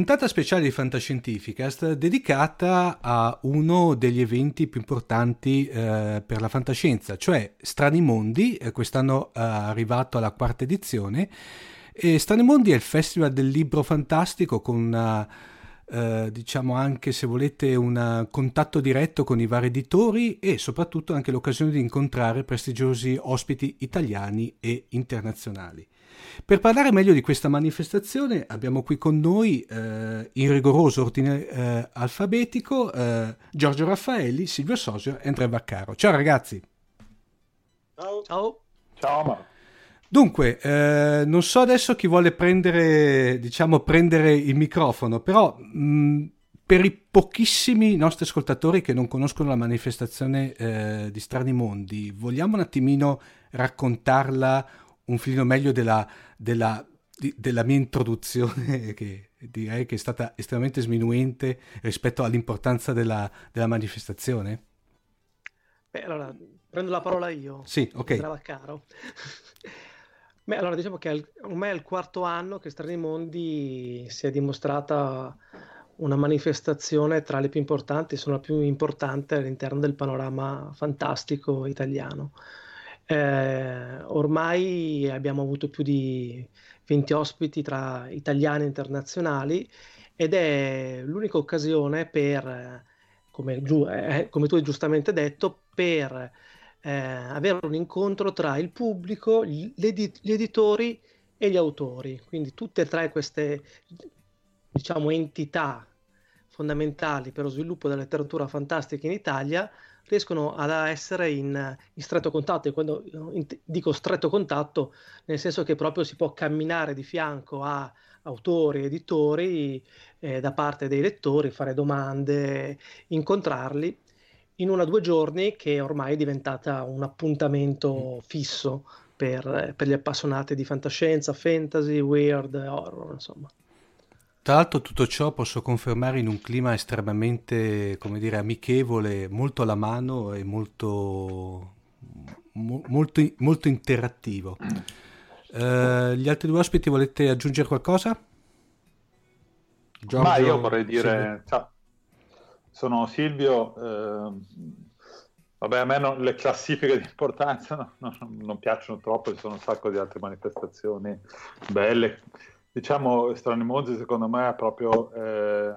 Puntata speciale di Fantascientificast dedicata a uno degli eventi più importanti eh, per la fantascienza, cioè Strani Mondi, eh, quest'anno è arrivato alla quarta edizione. E Strani Mondi è il festival del libro fantastico con una, eh, diciamo anche se volete un contatto diretto con i vari editori e soprattutto anche l'occasione di incontrare prestigiosi ospiti italiani e internazionali. Per parlare meglio di questa manifestazione abbiamo qui con noi, eh, in rigoroso ordine eh, alfabetico, eh, Giorgio Raffaelli, Silvio Sosio e Andrea Vaccaro. Ciao ragazzi! Ciao! Ciao! Ciao Marco! Dunque, eh, non so adesso chi vuole prendere, diciamo, prendere il microfono, però mh, per i pochissimi nostri ascoltatori che non conoscono la manifestazione eh, di Strani Mondi, vogliamo un attimino raccontarla un filino meglio della, della, di, della mia introduzione, che direi che è stata estremamente sminuente rispetto all'importanza della, della manifestazione? Beh, allora prendo la parola io. Sì, ok. Caro. Beh, allora diciamo che ormai è il quarto anno che Strani Mondi si è dimostrata una manifestazione tra le più importanti, se non la più importante all'interno del panorama fantastico italiano. Eh, ormai abbiamo avuto più di 20 ospiti tra italiani e internazionali ed è l'unica occasione per, come, eh, come tu hai giustamente detto, per eh, avere un incontro tra il pubblico, gli, edit- gli editori e gli autori. Quindi tutte e tre queste diciamo, entità fondamentali per lo sviluppo della letteratura fantastica in Italia riescono ad essere in, in stretto contatto e quando in, dico stretto contatto nel senso che proprio si può camminare di fianco a, autori, editori, eh, da parte dei lettori, fare domande, incontrarli in una o due giorni che ormai è diventata un appuntamento mm. fisso per, per, gli appassionati di fantascienza, fantasy, weird, horror, insomma. Tra l'altro tutto ciò posso confermare in un clima estremamente, come dire, amichevole, molto alla mano e molto, mo, molto, molto interattivo. Uh, gli altri due ospiti volete aggiungere qualcosa? Giorgio, Ma io vorrei dire, ciao, sono Silvio, eh, vabbè a me non, le classifiche di importanza no, no, non piacciono troppo, ci sono un sacco di altre manifestazioni belle. Diciamo, Strani Mozzi secondo me ha proprio eh,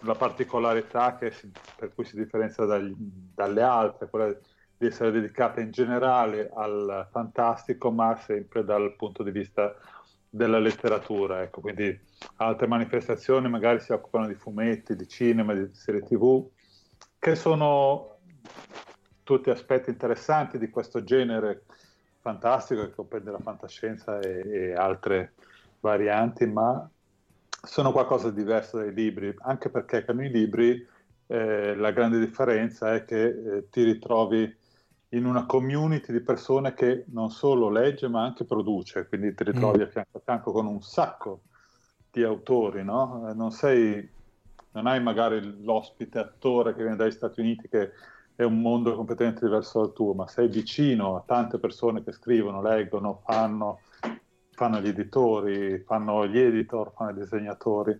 la particolarità si, per cui si differenzia dagli, dalle altre, quella di essere dedicata in generale al fantastico, ma sempre dal punto di vista della letteratura. Ecco. Quindi altre manifestazioni magari si occupano di fumetti, di cinema, di serie tv, che sono tutti aspetti interessanti di questo genere fantastico che comprende la fantascienza e, e altre varianti, ma sono qualcosa di diverso dai libri, anche perché con i libri eh, la grande differenza è che eh, ti ritrovi in una community di persone che non solo legge ma anche produce, quindi ti ritrovi mm. a fianco a fianco con un sacco di autori, no? Eh, non, sei, non hai magari l'ospite attore che viene dagli Stati Uniti che è un mondo completamente diverso dal tuo, ma sei vicino a tante persone che scrivono, leggono, fanno, fanno gli editori, fanno gli editor, fanno i disegnatori.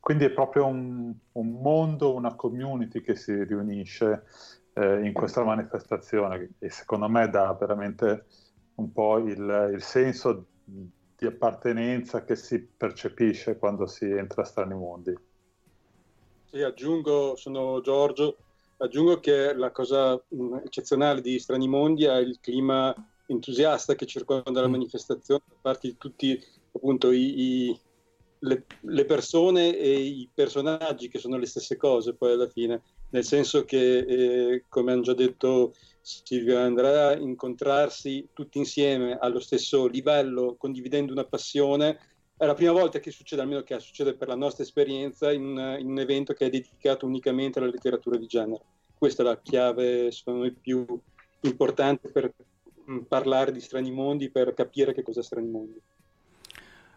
Quindi è proprio un, un mondo, una community che si riunisce eh, in questa manifestazione e secondo me dà veramente un po' il, il, senso di appartenenza che si percepisce quando si entra a strani mondi. Sì, aggiungo, sono Giorgio, aggiungo che la cosa eccezionale di Strani Mondi è il clima entusiasta che circonda la mm. manifestazione da parte di tutti appunto i, i, le, le, persone e i personaggi che sono le stesse cose poi alla fine nel senso che, eh, come hanno già detto Silvio e Andrea, incontrarsi tutti insieme allo stesso livello, condividendo una passione, è la prima volta che succede, almeno che succede per la nostra esperienza, in, in un evento che è dedicato unicamente alla letteratura di genere. Questa è la chiave, secondo me, più importante per mm, parlare di strani mondi, per capire che cos'è strani mondi.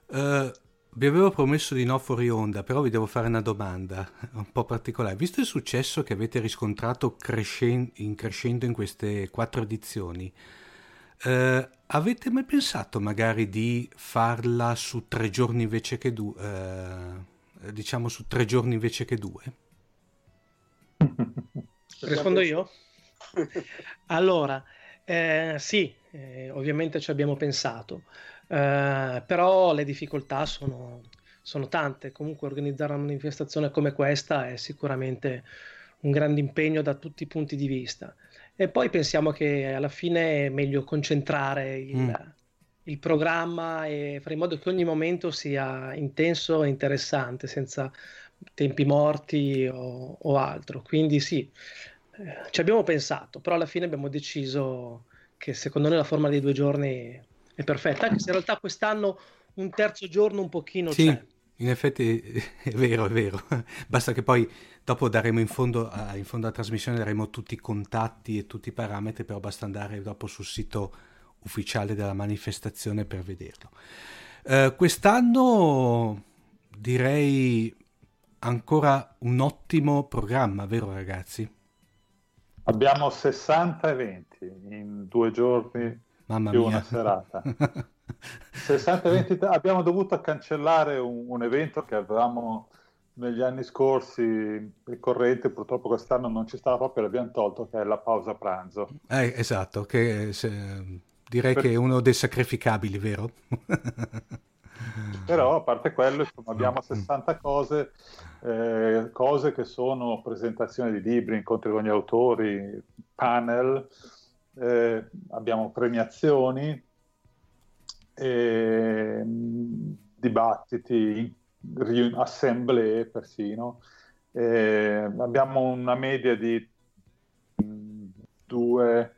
Uh, vi avevo promesso di no fuori onda, però vi devo fare una domanda un po' particolare. Visto il successo che avete riscontrato crescen- in crescendo in queste quattro edizioni, eh, avete mai pensato magari di farla su tre giorni invece che due? Eh, diciamo su tre giorni invece che due? Rispondo io? allora, eh, sì, eh, ovviamente ci abbiamo pensato. Eh, però le difficoltà sono, sono tante. Comunque organizzare una manifestazione come questa è sicuramente un grande impegno da tutti i punti di vista. E poi pensiamo che alla fine è meglio concentrare il, mm. il programma e fare in modo che ogni momento sia intenso e interessante, senza tempi morti o, o altro. Quindi sì, eh, ci abbiamo pensato, però alla fine abbiamo deciso che secondo noi la forma dei due giorni è perfetta, anche se in realtà quest'anno un terzo giorno un pochino sì. c'è. In effetti è vero, è vero. Basta che poi dopo daremo in fondo, in fondo alla trasmissione daremo tutti i contatti e tutti i parametri, però basta andare dopo sul sito ufficiale della manifestazione per vederlo. Uh, quest'anno direi ancora un ottimo programma, vero ragazzi? Abbiamo 60 eventi in due giorni Mamma più mia. una serata. 60 eventi, abbiamo dovuto cancellare un, un, evento che avevamo negli anni scorsi ricorrente, purtroppo quest'anno non ci stava proprio, l'abbiamo tolto, che è la pausa pranzo. Eh, esatto, che se, direi per... che è uno dei sacrificabili, vero? Però a parte quello, insomma, abbiamo 60 cose, eh, cose che sono presentazioni di libri, incontri con gli autori, panel, eh, abbiamo premiazioni, eh, dibattiti, assemblee persino. Eh, abbiamo una media di mm, due,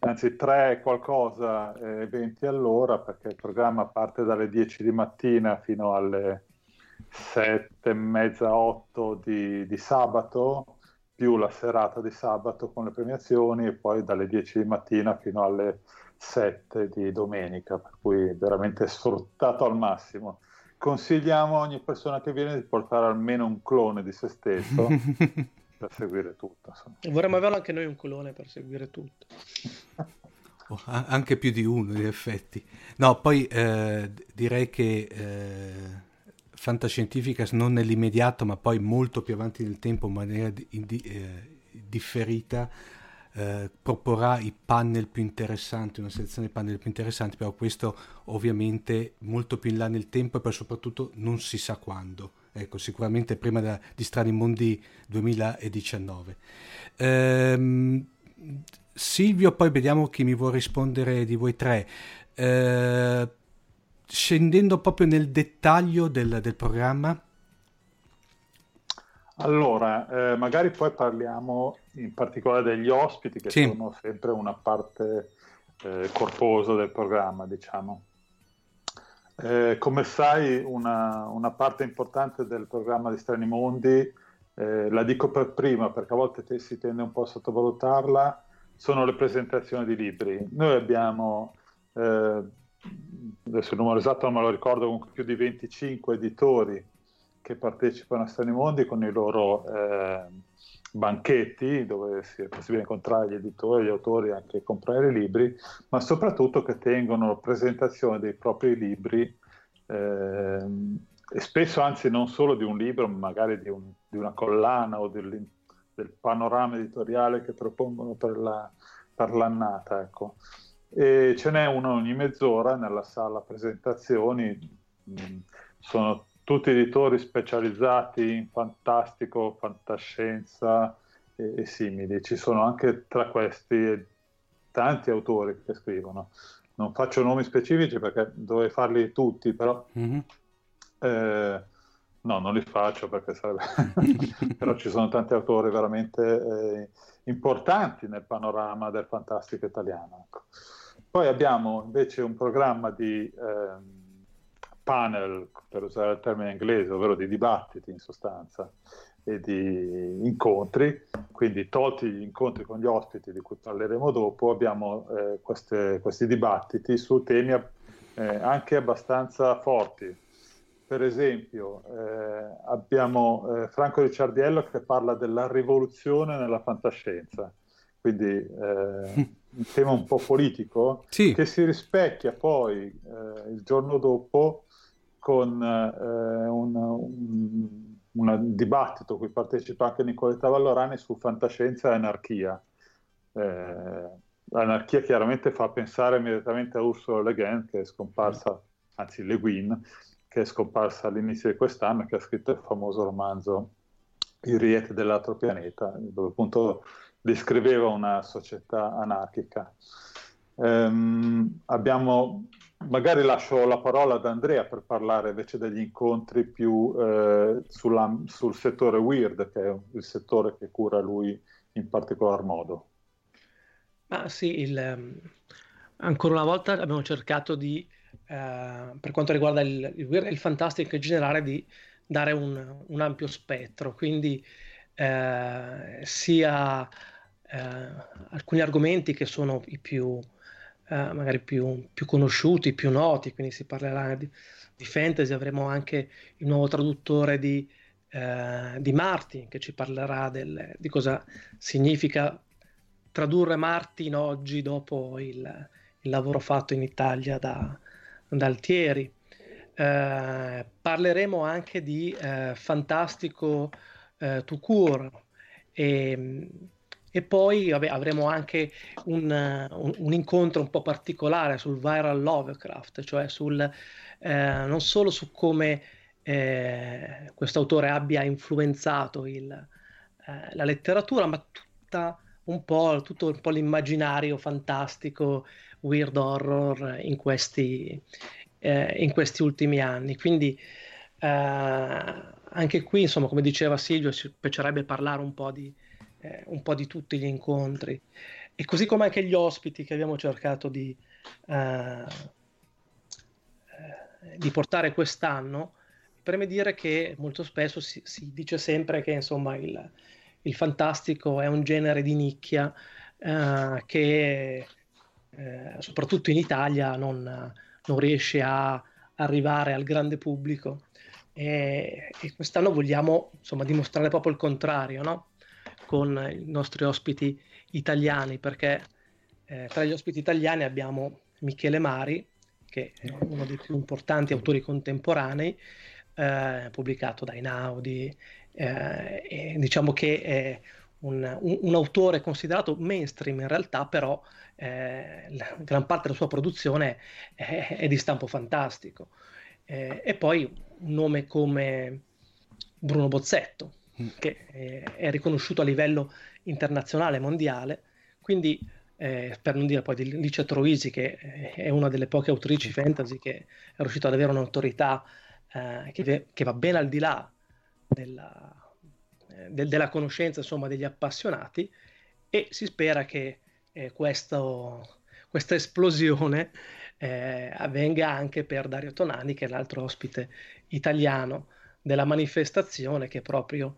anzi tre qualcosa eh, eventi all'ora perché il programma parte dalle 10 di mattina fino alle sette e mezza, otto di, di sabato, più la serata di sabato con le premiazioni e poi dalle 10 di mattina fino alle 7 di domenica, per cui veramente sfruttato al massimo. Consigliamo a ogni persona che viene di portare almeno un clone di se stesso per seguire tutto. Insomma. Vorremmo averlo anche noi un clone per seguire tutto. Oh, anche più di uno, in effetti. No, poi eh, direi che eh, Fantascientificas non nell'immediato, ma poi molto più avanti nel tempo, in maniera di, di, eh, differita, eh, proporrà i panel più interessanti, una selezione di panel più interessanti, però questo ovviamente molto più in là nel tempo e poi soprattutto non si sa quando. Ecco, sicuramente prima da, di Strani Mondi 2019. Ehm, Silvio, poi vediamo chi mi vuole rispondere di voi tre. Eh, scendendo proprio nel dettaglio del, del programma? Allora, eh, magari poi parliamo in particolare degli ospiti che sì. sono sempre una parte eh, corposa del programma, diciamo. Eh, come sai, una, una, parte importante del programma di Strani Mondi, eh, la dico per prima perché a volte te, si tende un po' a sottovalutarla, sono le presentazioni di libri. Noi abbiamo, eh, adesso il numero esatto non me lo ricordo, comunque più di 25 editori che partecipano a Strani Mondi con i loro eh, banchetti dove è possibile incontrare gli editori, gli autori e anche comprare libri, ma soprattutto che tengono presentazione dei propri libri eh, e spesso anzi non solo di un libro, ma magari di, un, di una collana o del, del panorama editoriale che propongono per, la, per l'annata. Ecco. E ce n'è uno ogni mezz'ora nella sala presentazioni, mm, sono tutti editori specializzati in fantastico, fantascienza e, e simili. Ci sono anche tra questi tanti autori che scrivono. Non faccio nomi specifici perché dovrei farli tutti, però mm-hmm. eh, No, non li faccio perché sarebbe... però ci sono tanti autori veramente eh, importanti nel panorama del fantastico italiano. Ecco. Poi abbiamo invece un programma di eh, panel, per usare il termine inglese, ovvero di dibattiti in sostanza, e di incontri, quindi tolti gli incontri con gli ospiti di cui parleremo dopo, abbiamo eh, queste, questi dibattiti su temi eh, anche abbastanza forti, per esempio, eh, abbiamo eh, Franco Ricciardiello che parla della rivoluzione nella fantascienza, quindi eh, un tema un po' politico sì. che si rispecchia poi eh, il giorno dopo con eh, un, un, un, dibattito a cui partecipa anche Nicoletta Vallorani su fantascienza e anarchia. Eh, l'anarchia chiaramente fa pensare immediatamente a Ursula Le Guin, che è scomparsa, anzi Le Guin, che è scomparsa all'inizio di quest'anno, che ha scritto il famoso romanzo Il riete dell'altro pianeta, dove appunto descriveva una società anarchica. Um, abbiamo, magari lascio la parola ad Andrea per parlare invece degli incontri più eh, sulla, sul settore weird, che è il settore che cura lui in particolar modo. Ah, sì, il, um, ancora una volta abbiamo cercato di eh, per quanto riguarda il, il weird e il fantastico in generale, di dare un, un ampio spettro, quindi eh, sia alcuni argomenti che sono i più, eh, magari più, più, conosciuti, più noti, quindi si parlerà di, di fantasy, avremo anche il nuovo traduttore di, eh, di Martin che ci parlerà del, di cosa significa tradurre Martin oggi dopo il, il lavoro fatto in Italia da, Daltieri. Eh, parleremo anche di eh, Fantastico eh, Tucur e, e poi vabbè, avremo anche un, un, un, incontro un po' particolare sul viral Lovecraft, cioè sul, eh, non solo su come eh, questo autore abbia influenzato il, eh, la letteratura, ma tutta un po', tutto un po' l'immaginario fantastico weird horror in questi, eh, in questi ultimi anni. Quindi eh, anche qui, insomma, come diceva Silvio, ci piacerebbe parlare un po' di, eh, un po' di tutti gli incontri. E così come anche gli ospiti che abbiamo cercato di, eh, di portare quest'anno, preme dire che molto spesso si, si dice sempre che insomma il, il, fantastico è un genere di nicchia eh, che eh, soprattutto in Italia non, non, riesce a arrivare al grande pubblico e, e quest'anno vogliamo insomma dimostrare proprio il contrario no? Con i nostri ospiti italiani perché eh, tra gli ospiti italiani abbiamo Michele Mari che è uno dei più importanti autori contemporanei eh, pubblicato da Inaudi eh, e diciamo che è un, un, un, autore considerato mainstream in realtà però eh, la gran parte della sua produzione è, è di stampo fantastico. Eh, e poi un nome come Bruno Bozzetto. Che è, è riconosciuto a livello internazionale, mondiale, quindi eh, per non dire poi di Licia Troisi, che è una delle poche autrici fantasy che è riuscita ad avere un'autorità eh, che, che, va ben al di là della, eh, de, della conoscenza insomma, degli appassionati. E si spera che eh, questo, questa esplosione eh, avvenga anche per Dario Tonani, che è l'altro ospite italiano della manifestazione, che proprio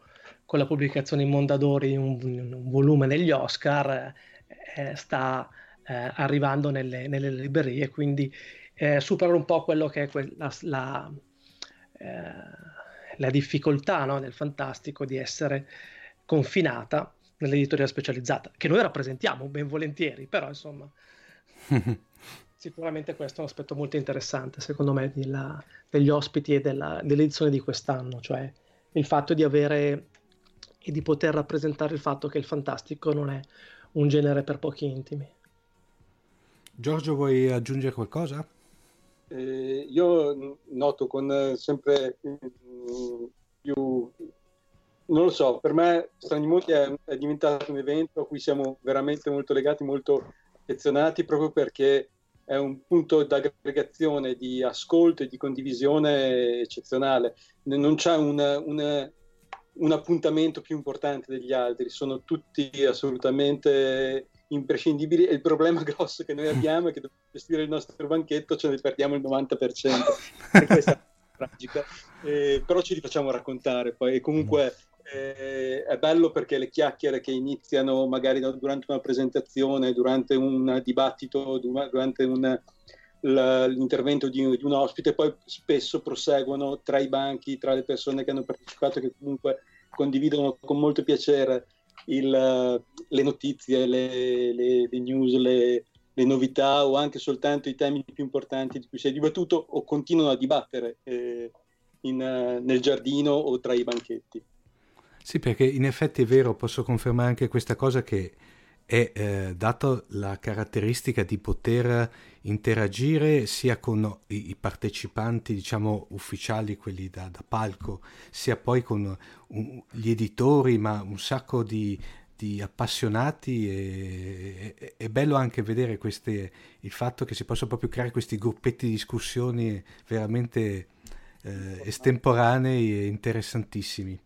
con la pubblicazione in Mondadori un, un volume degli Oscar eh, sta eh, arrivando nelle, nelle, librerie, quindi eh, supera un po' quello che è que- la, la, eh, la difficoltà no, del fantastico di essere confinata nell'editoria specializzata, che noi rappresentiamo ben volentieri, però insomma sicuramente questo è un aspetto molto interessante secondo me della, degli ospiti e della, dell'edizione di quest'anno, cioè il fatto di avere e di poter rappresentare il fatto che il fantastico non è un genere per pochi intimi. Giorgio, vuoi aggiungere qualcosa? Eh, io noto con sempre mm, più non lo so, per me Strani Monti è, è, diventato un evento a cui siamo veramente molto legati, molto affezionati, proprio perché è un punto d'aggregazione, di ascolto e di condivisione eccezionale. Non c'è un, un, un appuntamento più importante degli altri, sono tutti assolutamente imprescindibili e il problema grosso che noi abbiamo è che dobbiamo gestire il nostro banchetto ce ne perdiamo il 90%. e questa è tragica, eh, però ci li facciamo raccontare poi e comunque eh, è bello perché le chiacchiere che iniziano magari durante una presentazione, durante un dibattito, durante un, l'intervento di, di, un ospite, poi spesso proseguono tra i banchi, tra le persone che hanno partecipato, che comunque condividono con molto piacere il, le notizie, le, le, le news, le, le, novità o anche soltanto i temi più importanti di cui si è dibattuto o continuano a dibattere eh, in, nel giardino o tra i banchetti. Sì, perché in effetti è vero, posso confermare anche questa cosa che è eh, data la caratteristica di poter interagire sia con i, i partecipanti, diciamo, ufficiali, quelli da, da palco, sia poi con un, gli editori, ma un sacco di, di appassionati e, e, è bello anche vedere queste, il fatto che si possano proprio creare questi gruppetti di discussioni veramente eh, estemporanei e interessantissimi.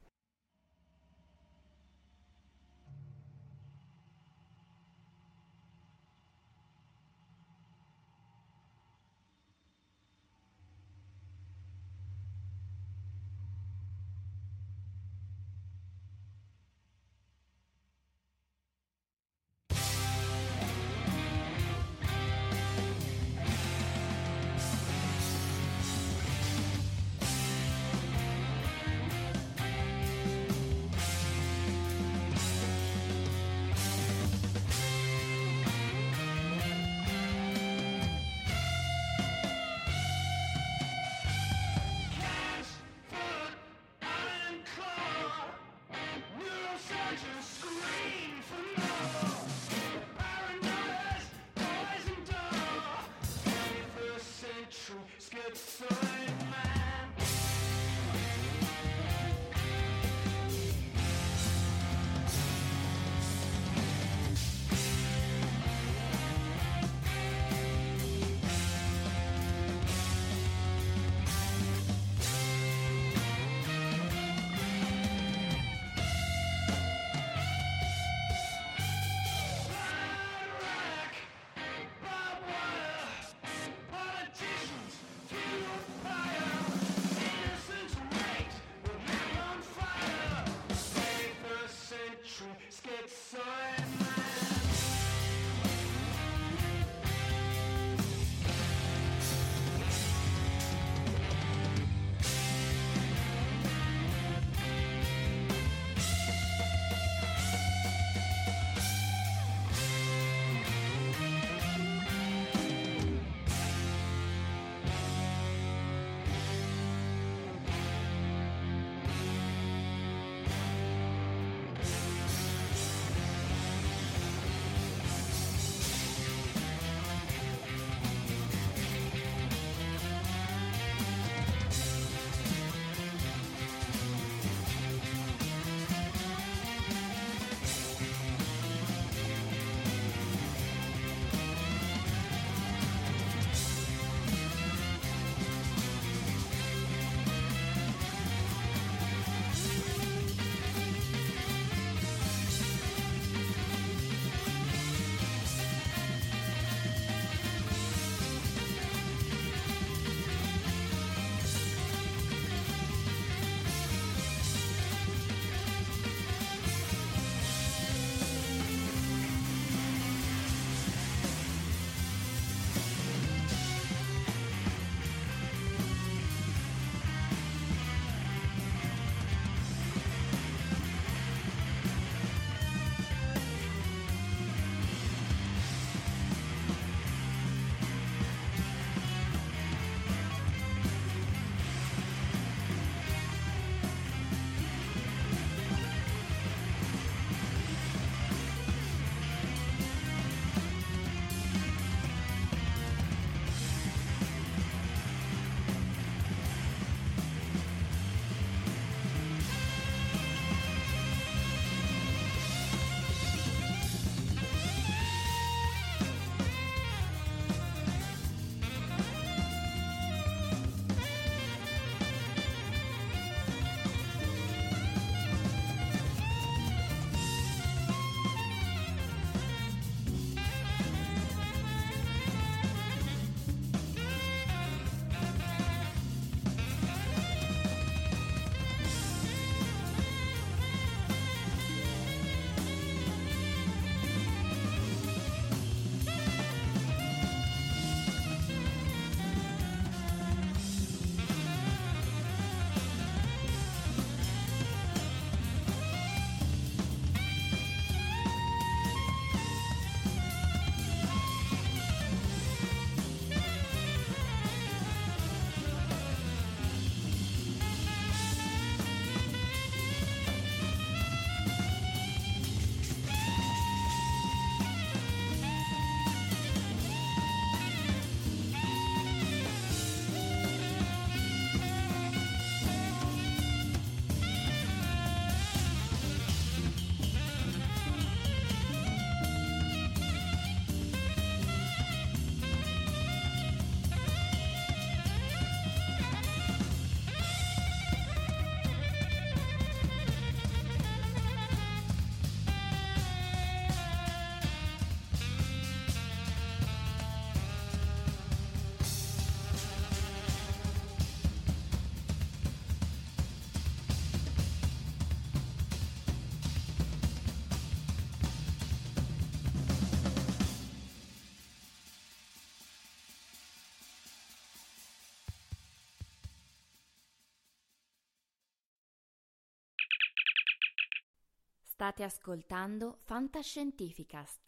State ascoltando Fantascientificast,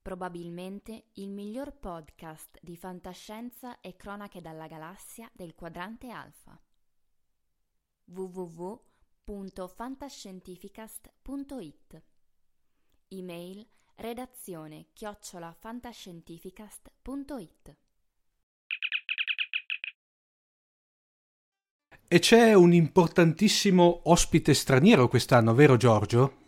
probabilmente il miglior podcast di fantascienza e cronache dalla galassia del quadrante alfa. www.fantascientificast.it Email redazione chiocciolafantascientificast.it E c'è un importantissimo ospite straniero quest'anno, vero Giorgio?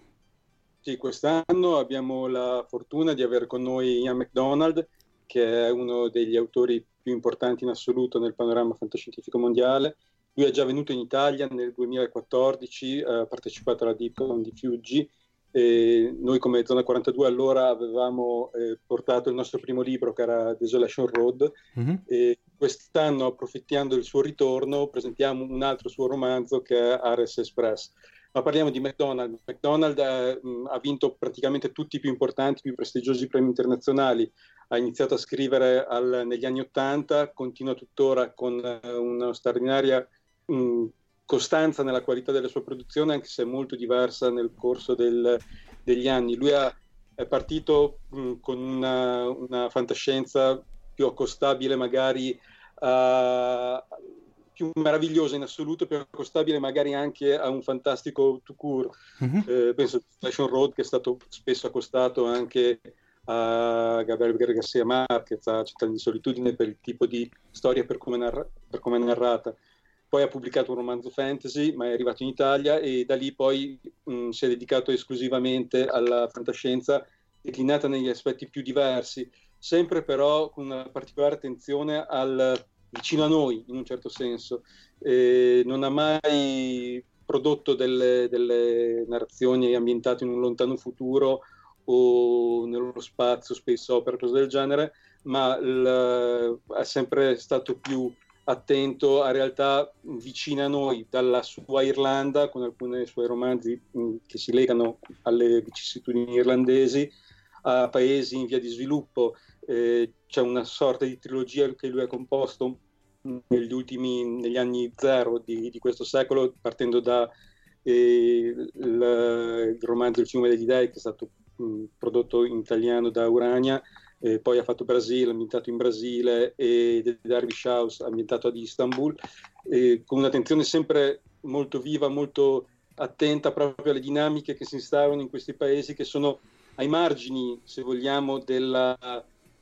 Sì, quest'anno abbiamo la fortuna di avere con noi Ian MacDonald, che è uno degli autori più importanti in assoluto nel panorama fantascientifico mondiale. Lui è già venuto in Italia nel 2014, ha partecipato alla DeepCon di Fiuggi e noi come Zona 42 allora avevamo eh, portato il nostro primo libro che era Desolation Road mm-hmm. e quest'anno approfittando del suo ritorno presentiamo un altro suo romanzo che è Ares Express ma parliamo di McDonald's. McDonald's eh, ha vinto praticamente tutti i più importanti, più prestigiosi premi internazionali. Ha iniziato a scrivere al, negli anni Ottanta, continua tuttora con eh, una straordinaria mh, costanza nella qualità della sua produzione, anche se è molto diversa nel corso del, degli anni. Lui ha, è partito mh, con una, una, fantascienza più accostabile magari a più meravigliosa in assoluto, più accostabile magari anche a un fantastico Tucur. Mm-hmm. Eh, penso a Fashion Road che è stato spesso accostato anche a Gabriel Garcia Marquez, a Città di Solitudine per il tipo di storia per come, narra- per come è narrata. Poi ha pubblicato un romanzo fantasy, ma è arrivato in Italia e da lì poi mh, si è dedicato esclusivamente alla fantascienza declinata negli aspetti più diversi, sempre però con una particolare attenzione al vicino a noi in un certo senso. Eh, non ha mai prodotto delle, delle, narrazioni ambientate in un lontano futuro o nello spazio, space opera, cose del genere, ma l, è sempre stato più attento a realtà vicine a noi, dalla sua Irlanda, con alcuni suoi romanzi mh, che si legano alle vicissitudini irlandesi, a paesi in via di sviluppo. Eh, c'è una sorta di trilogia che lui ha composto negli ultimi negli anni zero di, di questo secolo, partendo da eh, il, il, romanzo Il fiume degli dei, che è stato mh, prodotto in italiano da Urania, eh, poi ha fatto Brasile, ambientato in Brasile, e The Dervish House, ambientato ad Istanbul, eh, con un'attenzione sempre molto viva, molto attenta proprio alle dinamiche che si instaurano in questi paesi che sono ai margini, se vogliamo, della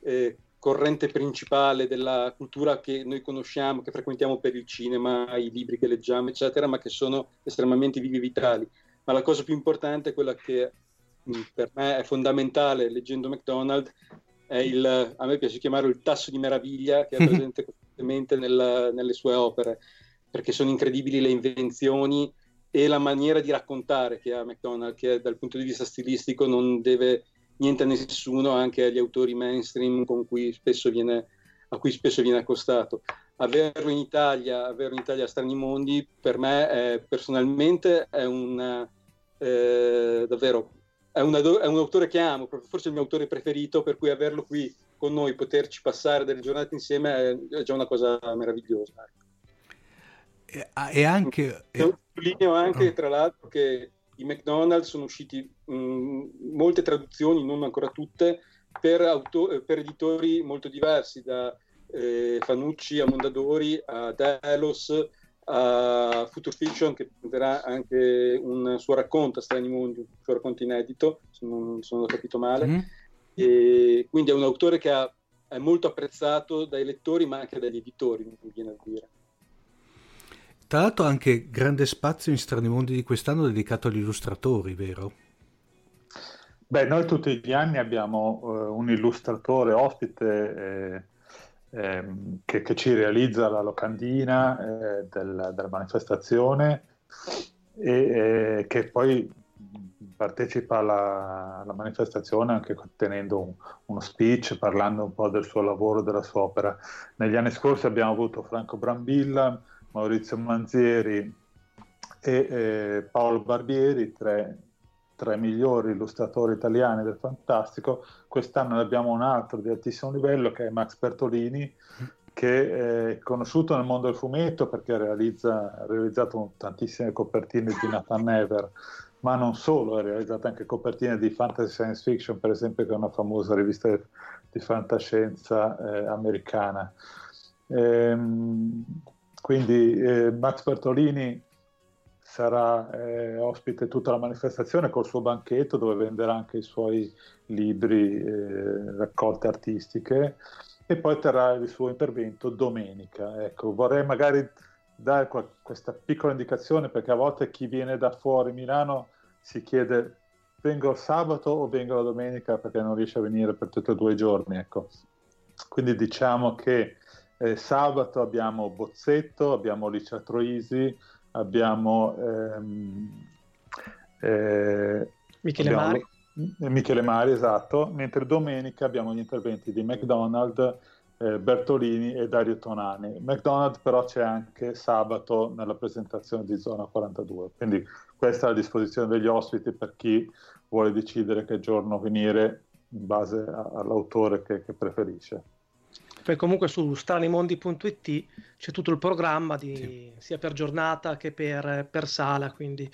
eh, corrente principale della cultura che noi conosciamo, che frequentiamo per il cinema, i libri che leggiamo, eccetera, ma che sono estremamente vivi e vitali. Ma la cosa più importante, quella che mh, per me è fondamentale leggendo McDonald's, è il, a me piace chiamarlo il tasso di meraviglia che è presente costantemente nella, nelle sue opere, perché sono incredibili le invenzioni e la maniera di raccontare che ha McDonald's, che dal punto di vista stilistico non deve niente a nessuno, anche agli autori mainstream con cui spesso viene, a cui spesso viene accostato. Averlo in Italia, averlo in Italia a Strani Mondi, per me è, personalmente è un eh, davvero è, una, è, un autore che amo, forse il mio autore preferito, per cui averlo qui con noi, poterci passare delle giornate insieme è, già una cosa meravigliosa. E, e anche... Sottolineo anche, oh. tra l'altro, che i McDonald's sono usciti mh, molte traduzioni, non ancora tutte, per, auto- per editori molto diversi, da eh, Fanucci a Mondadori a Delos a Future Fiction che presenterà anche un suo racconto a Strani Mondi, un suo racconto inedito, se non, se non ho capito male. Mm-hmm. E quindi è un autore che ha, è molto apprezzato dai lettori ma anche dagli editori, mi viene a dire. Tra l'altro anche grande spazio in Strani Mondi di quest'anno dedicato agli illustratori, vero? Beh, noi tutti gli anni abbiamo uh, un illustratore ospite eh, eh, che, che, ci realizza la locandina eh, del, della manifestazione e che poi partecipa alla, alla, manifestazione anche tenendo un, uno speech, parlando un po' del suo lavoro, della sua opera. Negli anni scorsi abbiamo avuto Franco Brambilla, Maurizio Manzieri e eh, Paolo Barbieri, tre, tre, migliori illustratori italiani del fantastico. Quest'anno ne abbiamo un altro di altissimo livello che è Max Bertolini, che è conosciuto nel mondo del fumetto perché realizza, ha realizzato tantissime copertine di Nathan Never, ma non solo, ha realizzato anche copertine di fantasy science fiction, per esempio, che è una famosa rivista di fantascienza eh, americana. Ehm, quindi eh, Max Bertolini sarà eh, ospite tutta la manifestazione col suo banchetto dove venderà anche i suoi libri, eh, raccolte artistiche e poi terrà il suo intervento domenica. Ecco, vorrei magari dare qua, questa piccola indicazione perché a volte chi viene da fuori Milano si chiede vengo il sabato o vengo la domenica perché non riesce a venire per tutti e due i giorni. Ecco. Quindi diciamo che eh, sabato abbiamo Bozzetto, abbiamo Licia Troisi, abbiamo ehm, eh, Michele abbiamo, Mari. Michele Mari, esatto, mentre domenica abbiamo gli interventi di McDonald, eh, Bertolini e Dario Tonani. McDonald però c'è anche sabato nella presentazione di Zona 42, quindi questa è a disposizione degli ospiti per chi vuole decidere che giorno venire in base a, all'autore che, che, preferisce. Poi comunque su stranimondi.it c'è tutto il programma di, sì. sia per giornata che per, per sala, quindi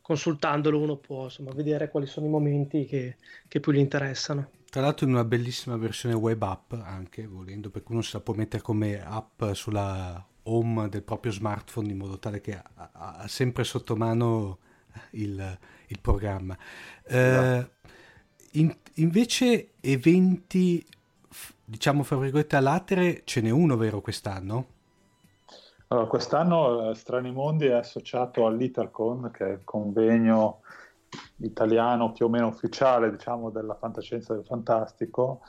consultandolo uno può insomma, vedere quali sono i momenti che, che, più gli interessano. Tra l'altro in una bellissima versione web app anche, volendo, perché uno se la può mettere come app sulla home del proprio smartphone in modo tale che ha, ha sempre sotto mano il, il programma. Eh, in, invece eventi, diciamo fra virgolette a latere, ce n'è uno vero quest'anno? Allora, quest'anno eh, Strani Mondi è associato all'Italcon, che è il convegno italiano più o meno ufficiale, diciamo, della fantascienza del fantastico,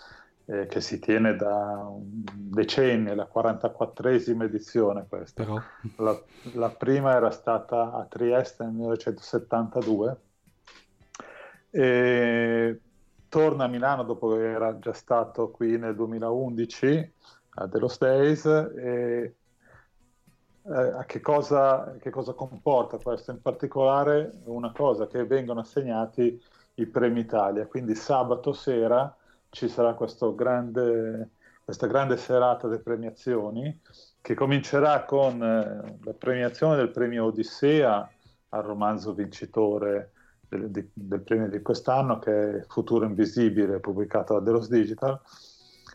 eh, che si tiene da decenni, la 44esima edizione questa. La, la, prima era stata a Trieste nel 1972 e torna a Milano dopo che era già stato qui nel 2011 a Delos Days e eh, che, cosa, che cosa comporta questo? In particolare una cosa che vengono assegnati i premi Italia, quindi sabato sera ci sarà grande, questa grande serata di premiazioni che comincerà con eh, la premiazione del premio Odissea al romanzo vincitore del, del, del, premio di quest'anno che è Futuro Invisibile pubblicato da Delos Digital.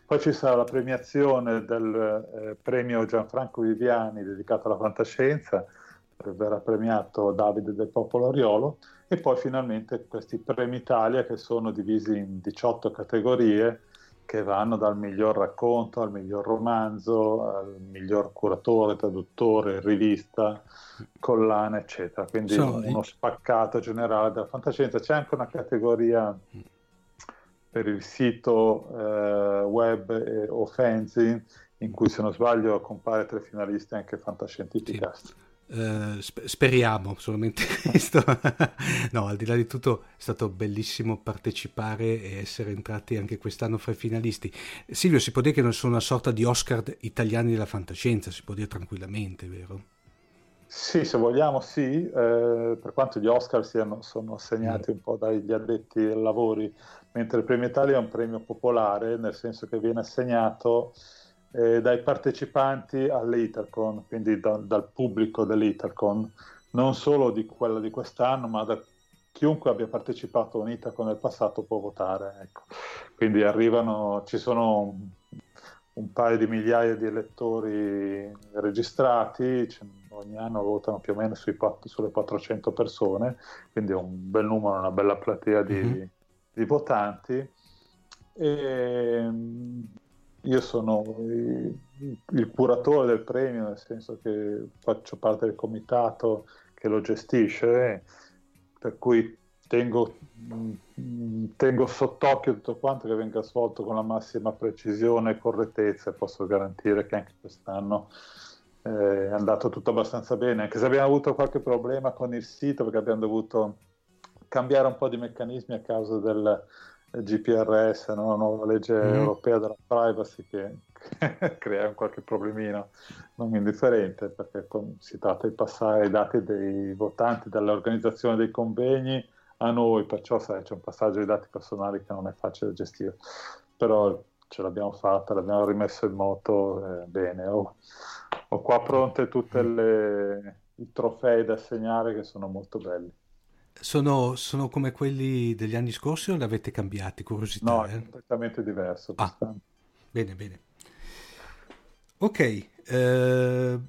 Poi ci sarà la premiazione del eh, premio Gianfranco Viviani dedicato alla fantascienza, verrà premiato Davide del Popolo Oriolo. E poi finalmente questi premi Italia che sono divisi in 18 categorie che vanno dal miglior racconto al miglior romanzo, al miglior curatore, traduttore, rivista, collana, eccetera. Quindi so, uno spaccato generale della fantascienza. C'è anche una categoria per il sito eh, web eh, o fanzine in cui se non sbaglio compare tre finalisti anche Fantascientificast. Sì. Uh, speriamo solamente questo. no, al di là di tutto è stato bellissimo partecipare e essere entrati anche quest'anno fra i finalisti. Silvio, si può dire che non sono una sorta di Oscar italiani della fantascienza, si può dire tranquillamente, vero? Sì, se vogliamo sì, eh, per quanto gli Oscar siano, sono assegnati mm. un po' dagli addetti ai lavori, mentre il Premio Italia è un premio popolare, nel senso che viene assegnato eh, dai partecipanti all'Italcon, quindi da, dal pubblico dell'Italcon, non solo di quella di quest'anno, ma da chiunque abbia partecipato a un Italcon nel passato può votare. Ecco. Quindi arrivano, ci sono un paio di migliaia di elettori registrati, ogni anno votano più o meno sui, sulle 400 persone, quindi è un bel numero, una bella platea di, mm-hmm. di votanti. E io sono il, curatore del premio, nel senso che faccio parte del comitato che lo gestisce, per cui tengo, tengo sott'occhio tutto quanto che venga svolto con la massima precisione e correttezza. E posso garantire che anche quest'anno eh, è andato tutto abbastanza bene, anche se abbiamo avuto qualche problema con il sito perché abbiamo dovuto cambiare un po' di meccanismi a causa del GPRS, no? la nuova legge mm. europea della privacy che, che crea qualche problemino non indifferente perché si tratta di passare i dati dei votanti dall'organizzazione dei convegni a noi, perciò sai, c'è un passaggio di dati personali che non è facile da gestire, però ce l'abbiamo fatta, l'abbiamo rimesso in moto eh, bene. Ho, ho, qua pronte tutti i trofei da assegnare che sono molto belli. Sono, sono, come quelli degli anni scorsi o li avete cambiati? Curiosità. No, eh? è completamente diverso. Ah, bene, bene. Ok. Eh,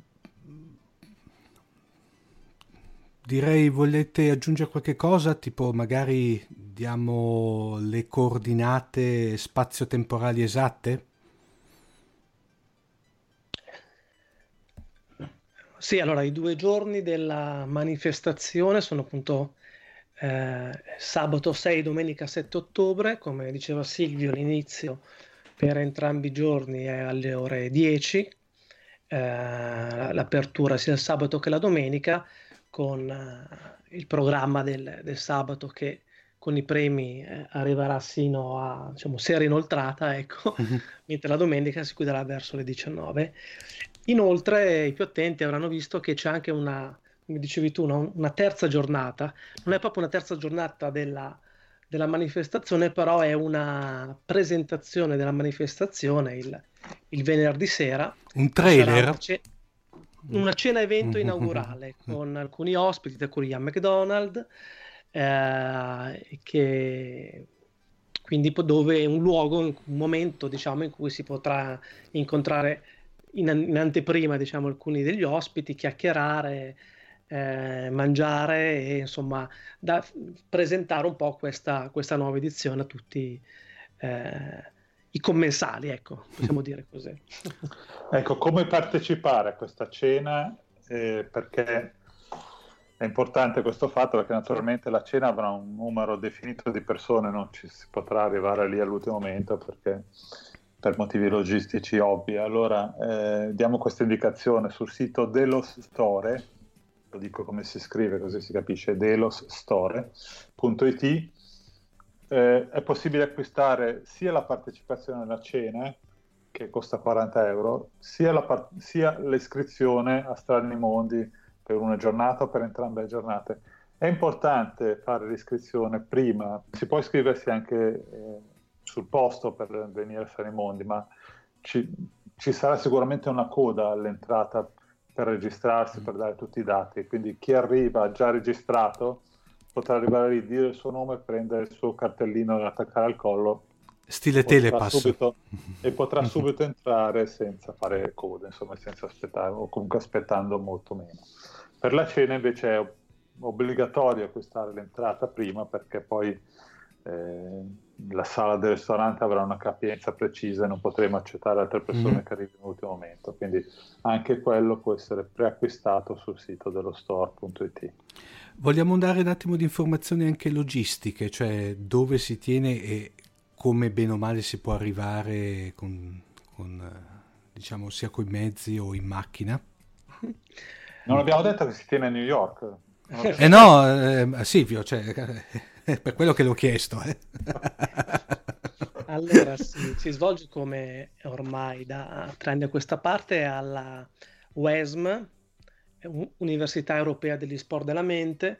direi volete aggiungere qualche cosa? Tipo magari diamo le coordinate spazio-temporali esatte? Sì, allora i due giorni della manifestazione sono appunto eh, sabato 6 e domenica 7 ottobre, come diceva Silvio all'inizio, per entrambi i giorni è alle ore 10, eh, l'apertura sia il sabato che la domenica, con eh, il programma del, del, sabato che con i premi eh, arriverà sino a diciamo, sera inoltrata, ecco, mm-hmm. mentre la domenica si chiuderà verso le 19. Inoltre i più attenti avranno visto che c'è anche una, come dicevi tu, una, una terza giornata. Non è proprio una terza giornata della, della, manifestazione, però è una presentazione della manifestazione il, il venerdì sera. Un trailer? Una, ce- una, cena evento inaugurale con alcuni ospiti, tra cui Ian McDonald, eh, che quindi dove è un luogo, un momento diciamo, in cui si potrà incontrare in, in anteprima diciamo, alcuni degli ospiti, chiacchierare, eh, mangiare e insomma da, presentare un po' questa, questa nuova edizione a tutti eh, i commensali, ecco, possiamo dire così. ecco, come partecipare a questa cena? Eh, perché è importante questo fatto perché naturalmente la cena avrà un numero definito di persone, non ci si potrà arrivare lì all'ultimo momento perché per motivi logistici ovvi. Allora eh, diamo questa indicazione sul sito dello Store, lo dico come si scrive così si capisce, delosstore.it. Eh, è possibile acquistare sia la partecipazione alla cena, che costa 40 euro, sia, la, sia l'iscrizione a Strani Mondi per una giornata o per entrambe le giornate. È importante fare l'iscrizione prima, si può iscriversi anche eh, sul posto per venire a fare i mondi, ma ci, ci, sarà sicuramente una coda all'entrata per registrarsi, per dare tutti i dati, quindi chi arriva già registrato potrà arrivare lì, dire il suo nome, prendere il suo cartellino da attaccare al collo. Stile telepass subito, e potrà subito entrare senza fare coda, insomma, senza aspettare o comunque aspettando molto meno. Per la cena invece è obbligatorio acquistare l'entrata prima perché poi eh, la sala del ristorante avrà una capienza precisa e non potremo accettare altre persone mm-hmm. che arrivino all'ultimo momento. Quindi anche quello può essere preacquistato sul sito dello store.it. Vogliamo dare un attimo di informazioni anche logistiche, cioè dove si tiene e come bene o male si può arrivare con, con diciamo sia con i mezzi o in macchina? Non abbiamo detto che si tiene a New York. Eh no, eh, Silvio, cioè, per quello che l'ho chiesto. Eh. allora, sì, si svolge come ormai da tre anni a questa parte alla UESM, Università Europea degli Sport della Mente,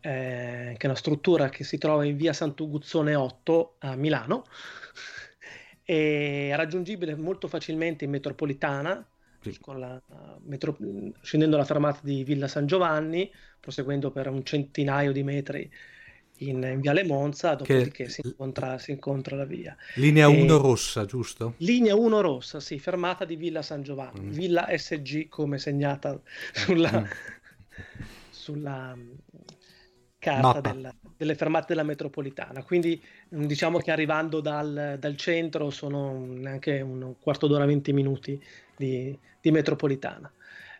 eh, che è una struttura che si trova in via Sant'Uguzzone 8 a Milano, è raggiungibile molto facilmente in metropolitana, la, metro, scendendo la fermata di Villa San Giovanni, proseguendo per un centinaio di metri in, in Viale Monza, dopodiché che... si, incontra, si, incontra, la via. Linea 1 rossa, giusto? Linea 1 rossa, sì, fermata di Villa San Giovanni, mm. Villa SG come segnata sulla, mm. sulla mm, carta della, delle fermate della metropolitana. Quindi mm, diciamo che arrivando dal, dal centro sono neanche un quarto d'ora, 20 minuti di, di metropolitana.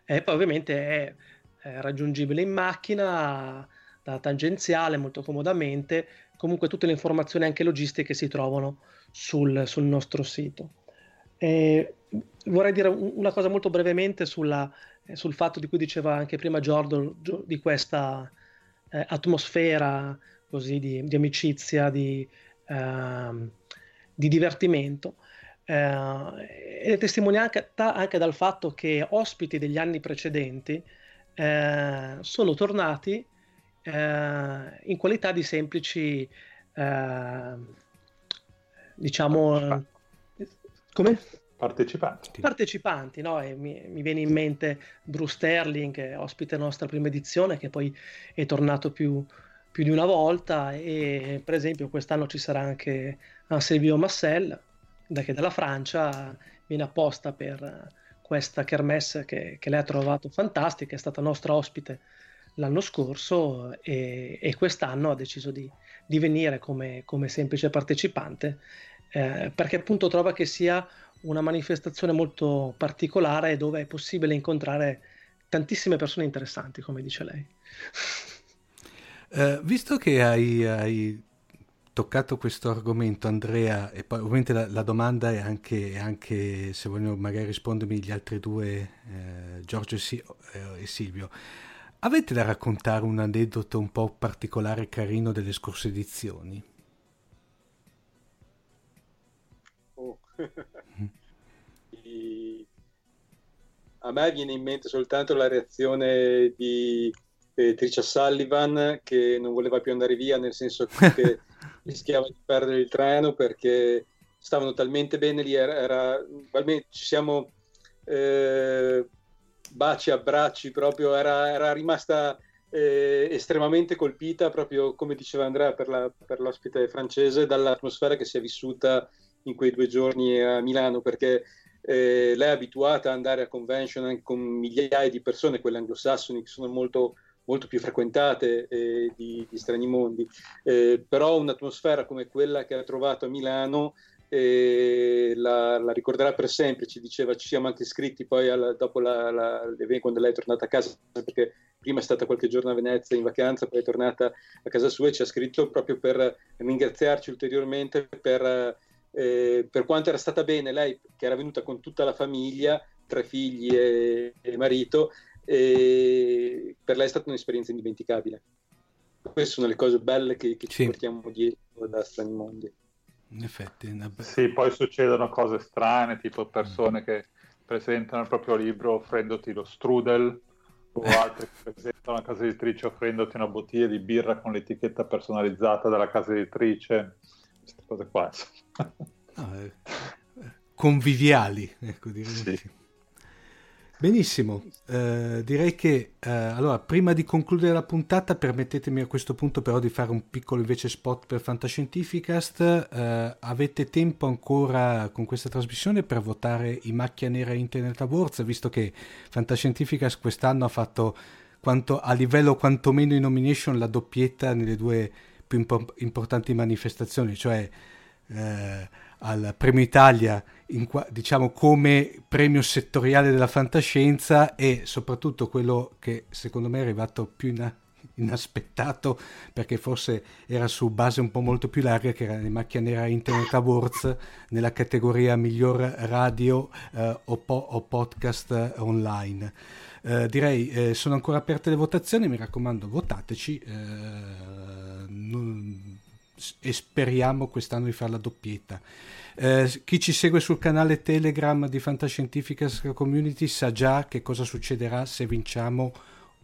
E poi ovviamente è, è raggiungibile in macchina da tangenziale molto comodamente. Comunque tutte le informazioni anche logistiche si trovano sul, sul nostro sito. E vorrei dire una cosa molto brevemente sulla, eh, sul fatto di cui diceva anche prima Giorgio, di questa eh, atmosfera così di, di amicizia, di, eh, di divertimento. Eh, è testimoniata anche dal fatto che ospiti degli anni precedenti eh, sono tornati eh, in qualità di semplici, eh, diciamo, come? Partecipanti. Partecipanti, no? mi, mi, viene in mente Bruce Sterling, ospite nostra prima edizione, che poi è tornato più, più di una volta e per esempio quest'anno ci sarà anche Silvio Massel che dalla Francia viene apposta per questa kermesse che, che lei ha trovato fantastica, è stata nostra ospite l'anno scorso e, e quest'anno ha deciso di, di venire come, come, semplice partecipante eh, perché appunto trova che sia una manifestazione molto particolare dove è possibile incontrare tantissime persone interessanti, come dice lei. Uh, visto che hai, hai, toccato questo argomento, Andrea, e poi ovviamente la, la domanda è anche, anche, se vogliono magari rispondermi gli altri due, eh, Giorgio e, si- eh, e Silvio, avete da raccontare un aneddoto un po' particolare e carino delle scorse edizioni? Oh. A me viene in mente soltanto la reazione di eh, Tricia Sullivan che non voleva più andare via, nel senso che rischiava di perdere il treno perché stavano talmente bene lì, era, era ci siamo eh, baci, abbracci, proprio era, era rimasta eh, estremamente colpita, proprio come diceva Andrea per, la, per l'ospite francese, dall'atmosfera che si è vissuta in quei due giorni a Milano, perché eh, lei è abituata ad andare a convention anche con migliaia di persone, quelle anglosassoni che sono molto, molto più frequentate eh, di, di, Strani Mondi, eh, però un'atmosfera come quella che ha trovato a Milano eh, la, la, ricorderà per sempre, ci diceva, ci siamo anche iscritti poi alla, dopo la, la, l'evento quando lei è tornata a casa, perché prima è stata qualche giorno a Venezia in vacanza, poi è tornata a casa sua e ci ha scritto proprio per ringraziarci ulteriormente per eh, per quanto era stata bene lei che era venuta con tutta la famiglia, tre figli e, e marito, e per lei è stata un'esperienza indimenticabile. Queste sono le cose belle che, che ci sì. portiamo dietro da Strani Mondi. In effetti, be- sì, poi succedono cose strane, tipo persone che presentano il proprio libro offrendoti lo strudel o altri che presentano la casa editrice offrendoti una bottiglia di birra con l'etichetta personalizzata della casa editrice queste cose qua. No, eh, conviviali, ecco, direi sì. Benissimo, eh, direi che eh, allora prima di concludere la puntata permettetemi a questo punto però di fare un piccolo invece spot per Fantascientificast. Eh, avete tempo ancora con questa trasmissione per votare i Macchia Nera Internet Awards, visto che Fantascientificast quest'anno ha fatto quanto, a livello quantomeno in nomination la doppietta nelle due più impo- importanti manifestazioni, cioè eh, al Premio Italia in, diciamo come premio settoriale della fantascienza e soprattutto quello che secondo me è arrivato più in, inaspettato perché forse era su base un po' molto più larga che era le macchia nera Internet Awards nella categoria miglior radio eh, o, po- o, podcast online. Eh, direi eh, sono ancora aperte le votazioni, mi raccomando votateci eh, non, e speriamo quest'anno di fare la doppietta. Eh, chi ci segue sul canale Telegram di Fantascientifica Community sa già che cosa succederà se vinciamo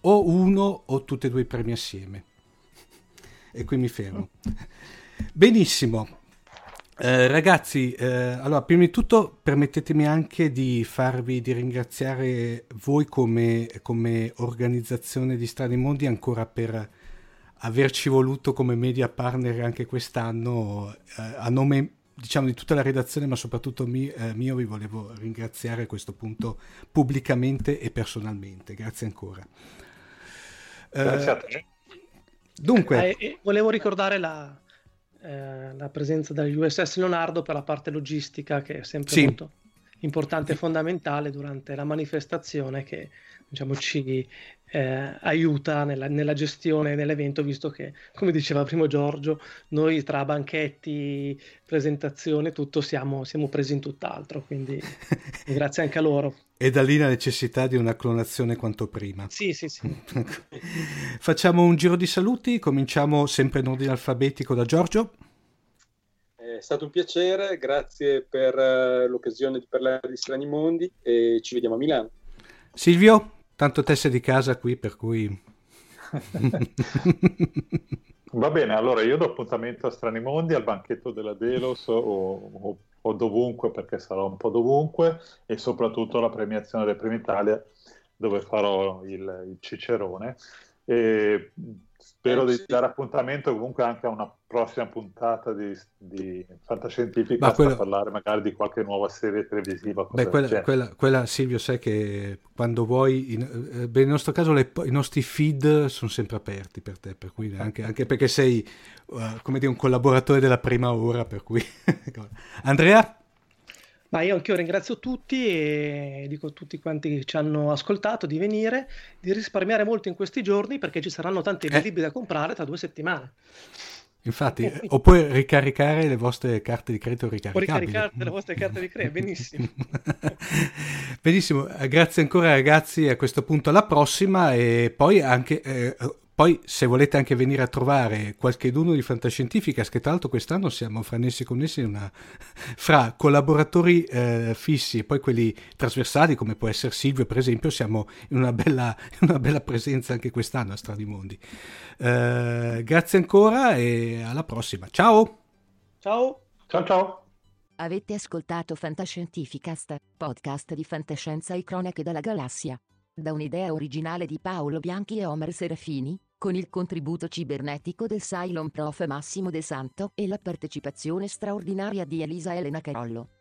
o uno o tutti e due i premi assieme. E qui mi fermo. Benissimo. Eh, ragazzi, eh, allora prima di tutto permettetemi anche di farvi di ringraziare voi come, come organizzazione di Strani Mondi ancora per averci voluto come media partner anche quest'anno eh, a nome diciamo di tutta la redazione ma soprattutto mi, eh, mio vi volevo ringraziare a questo punto pubblicamente e personalmente. Grazie ancora. Grazie a te. dunque. Eh, volevo ricordare la, eh, la presenza dell'USS Leonardo per la parte logistica che è sempre sì. molto importante e fondamentale durante la manifestazione che diciamo, ci eh, aiuta nella, nella, gestione dell'evento, visto che, come diceva primo Giorgio, noi tra banchetti, presentazione, tutto siamo, siamo presi in tutt'altro, quindi grazie anche a loro. E da lì la necessità di una clonazione quanto prima. Sì, sì, sì. Facciamo un giro di saluti, cominciamo sempre in ordine alfabetico da Giorgio. È stato un piacere, grazie per uh, l'occasione di parlare di Strani Mondi e ci vediamo a Milano. Silvio, tanto te sei di casa qui, per cui... Va bene, allora io do appuntamento a Strani Mondi, al banchetto della Delos o, o, o, dovunque, perché sarò un po' dovunque, e soprattutto alla premiazione del Premio Italia, dove farò il, il Cicerone. E Spero eh, di sì. dare appuntamento comunque anche a una prossima puntata di, di Fantascientifica quello... per parlare magari di qualche nuova serie televisiva. Beh, quella, quella, quella, Silvio, sai che quando vuoi, in, eh, beh, nel nostro caso le, i nostri feed sono sempre aperti per te, per cui anche, anche perché sei uh, come dire, un collaboratore della prima ora, per cui... Andrea? Ma io anch'io ringrazio tutti e dico a tutti quanti che ci hanno ascoltato di venire, di risparmiare molto in questi giorni perché ci saranno tanti eh. libri da comprare tra due settimane. Infatti, oppure ricaricare le vostre carte di credito ricaricabili. O ricaricare le vostre carte di credito, benissimo. benissimo, grazie ancora ragazzi, a questo punto alla prossima e poi anche eh, poi, se volete anche venire a trovare qualche d'uno di Fantascientificas, che tra l'altro quest'anno siamo fra nessi connessi una... fra collaboratori eh, fissi e poi quelli trasversali, come può essere Silvio, per esempio, siamo in una bella, una bella presenza anche quest'anno a Stradimondi. Eh, grazie ancora e alla prossima. Ciao! Ciao! Ciao ciao! Avete ascoltato Fantascientificast, podcast di fantascienza e cronache dalla galassia. Da un'idea originale di Paolo Bianchi e Omer Serafini, con il contributo cibernetico del Cylon Prof Massimo De Santo e la partecipazione straordinaria di Elisa Elena Carollo.